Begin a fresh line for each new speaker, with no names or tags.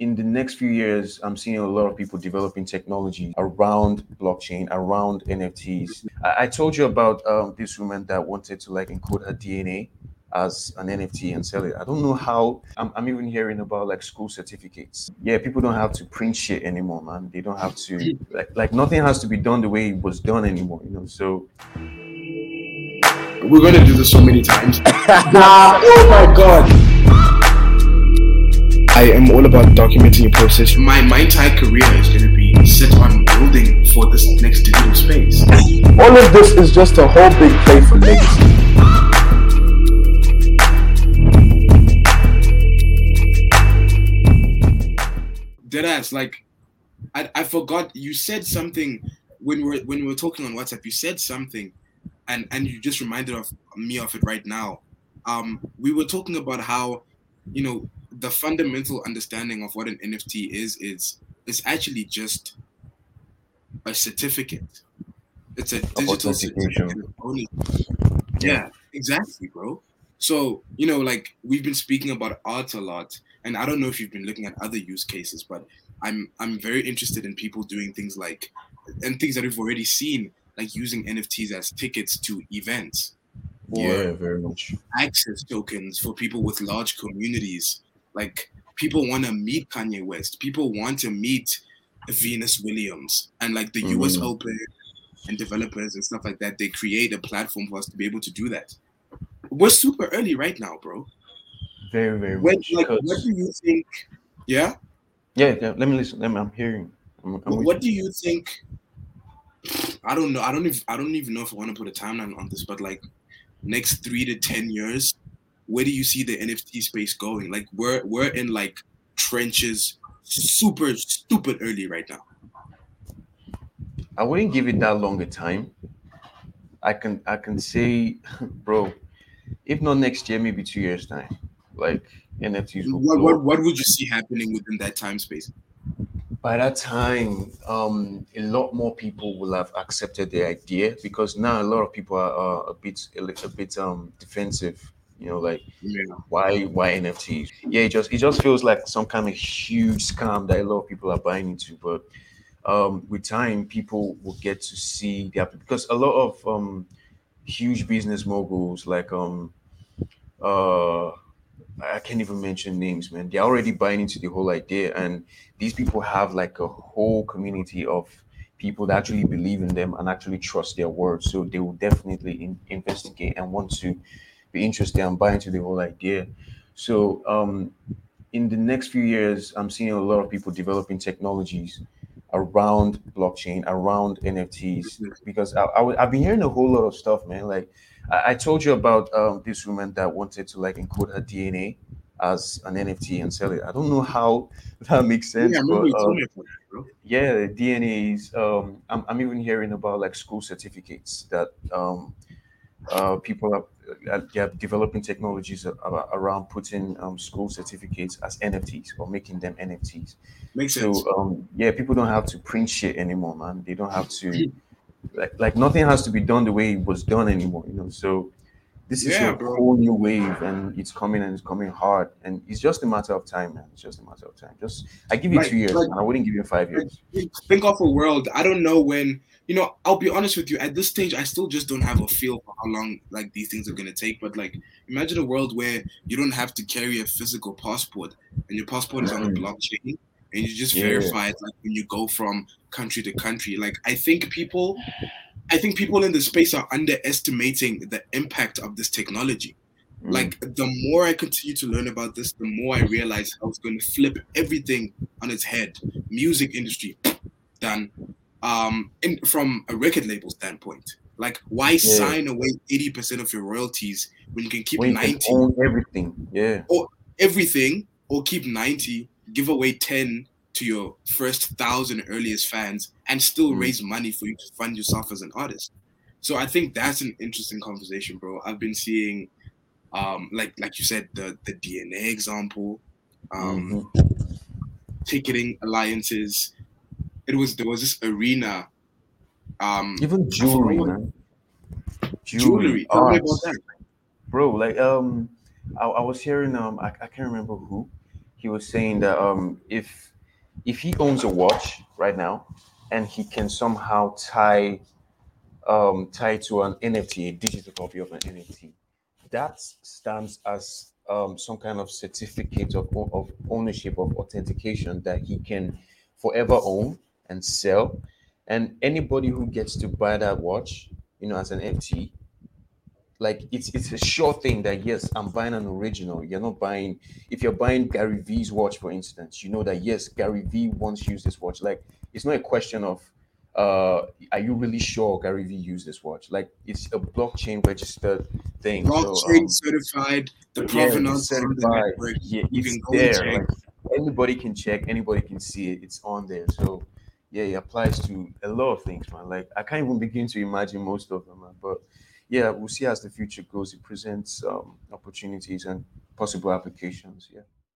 in the next few years, I'm seeing a lot of people developing technology around blockchain, around NFTs. I, I told you about um, this woman that wanted to like encode her DNA as an NFT and sell it. I don't know how. I'm, I'm even hearing about like school certificates. Yeah, people don't have to print shit anymore, man. They don't have to like like nothing has to be done the way it was done anymore. You know, so
We're gonna do this so many times. oh my god. I am all about documenting your process. My my entire career is gonna be set on building for this next digital space.
All of this is just a whole big play for legacy.
Deadass, like I, I forgot you said something when we are when we were talking on WhatsApp. You said something, and and you just reminded of me of it right now. Um, we were talking about how, you know, the fundamental understanding of what an NFT is is it's actually just a certificate. It's a digital certificate. Yeah, exactly, bro. So, you know, like we've been speaking about art a lot, and I don't know if you've been looking at other use cases, but I'm I'm very interested in people doing things like and things that we've already seen, like using NFTs as tickets to events.
yeah, very much.
access tokens for people with large communities. Like people want to meet Kanye West, people want to meet Venus Williams and like the US
Mhm.
Open and developers and stuff like that. They create a platform for us to be able to do that. We're super early right now, bro.
Very, very
When,
much.
like,
'cause-
what do you think? Yeah,
yeah, yeah. Let me listen. Let me, I'm hearing. I'm, I'm
what do you think? I don't know. I don't even. I don't even know if I want to put a timeline on this, but like next three to ten years, where do you see the NFT space going? Like we're we're in like trenches, super stupid early right now.
I wouldn't give it that long a time. I can I can say, bro, if not next year, maybe two years time. Like NFTs
What, what what would you see happening within that time space?
By that time, um, a lot more people will have accepted the idea because now a lot of people are, are a bit a, a bit um defensive. You know, like
Yeah.
why why NFTs? Yeah, it just it just feels like some kind of huge scam that a lot of people are buying into. But um, with time, people will get to see the app because a lot of um, huge business moguls like um uh I can't even mention names, man. They're already buying into the whole idea, and these people have like a whole community of people that actually believe in them and actually trust their word. So they will definitely in- investigate and want to be interested and buy into the whole idea. So um, in the next few years, I'm seeing a lot of people developing technologies around blockchain, around NFTs, because I, I, have been hearing a whole lot of stuff, man. Like I, I told you about um, this woman that wanted to like encode her DNA as an NFT and sell it. I don't know how that makes sense,
Yeah, I remember
but um,
that,
yeah, DNAs. Um, I'm, I'm even hearing about like school certificates that um, uh, people are, uh, they are developing technologies around putting um, school certificates as NFTs or making them NFTs.
Makes sense.
So um, yeah, people don't have to print shit anymore, man. They don't have to like like nothing has to be done the way it was done anymore. You know, so this is
Yeah,
a
bro.
whole new wave, and it's coming and it's coming hard, and it's just a matter of time, man. It's just a matter of time. Just I give you
Like-
two years,
like-
man. I wouldn't give you five years.
think of a world i don't know when you know i'll be honest with you at this stage i still just don't have a feel for how long like these things are going to take but like imagine a world where you don't have to carry a physical passport and your passport is on a blockchain and you just
Yeah.
verify it like when you go from country to country like i think people i think people in the space are underestimating the impact of this technology
Mm.
like the more I continue to learn about this, the more I realize how it's going to flip everything on its head. Music industry, done. Um, in, from a record label standpoint, like why sign away eighty percent of your royalties when you can keep
when can
ninety
own everything, yeah, Or
everything, or keep ninety, give away ten to your first thousand earliest fans, and still
Mm.
raise money for you to fund yourself as an artist. So I think that's an interesting conversation, bro. I've been seeing um, like like you said, the the DNA example, um,
Mhm.
ticketing alliances. It was there was this arena. Um,
even jewelry, man.
jewelry. Tell me about that.
bro. Like um, I, I was hearing um, I, I can't remember who. he was saying that um, if if he owns a watch right now and he can somehow tie um, tie to an NFT, a digital copy of an NFT, that stands as um, some kind of certificate of, of ownership of authentication that he can forever own and sell. And anybody who gets to buy that watch, you know, as an NFT, like it's it's a sure thing that yes, I'm buying an original. You're not buying if you're buying Gary V's watch, for instance, you know that yes, Gary V once used this watch. Like it's not a question of uh are you really sure Gary V used this watch? Like it's a blockchain registered thing.
Blockchain
so, um,
certified, the provenance the
certified.
network.
Yeah,
You can go
there. Like, anybody can check, anybody can see it. It's on there. So yeah, it applies to a lot of things, man. Like I can't even begin to imagine most of them, man. But yeah, we'll see as the future goes. It presents um, opportunities and possible applications. Yeah.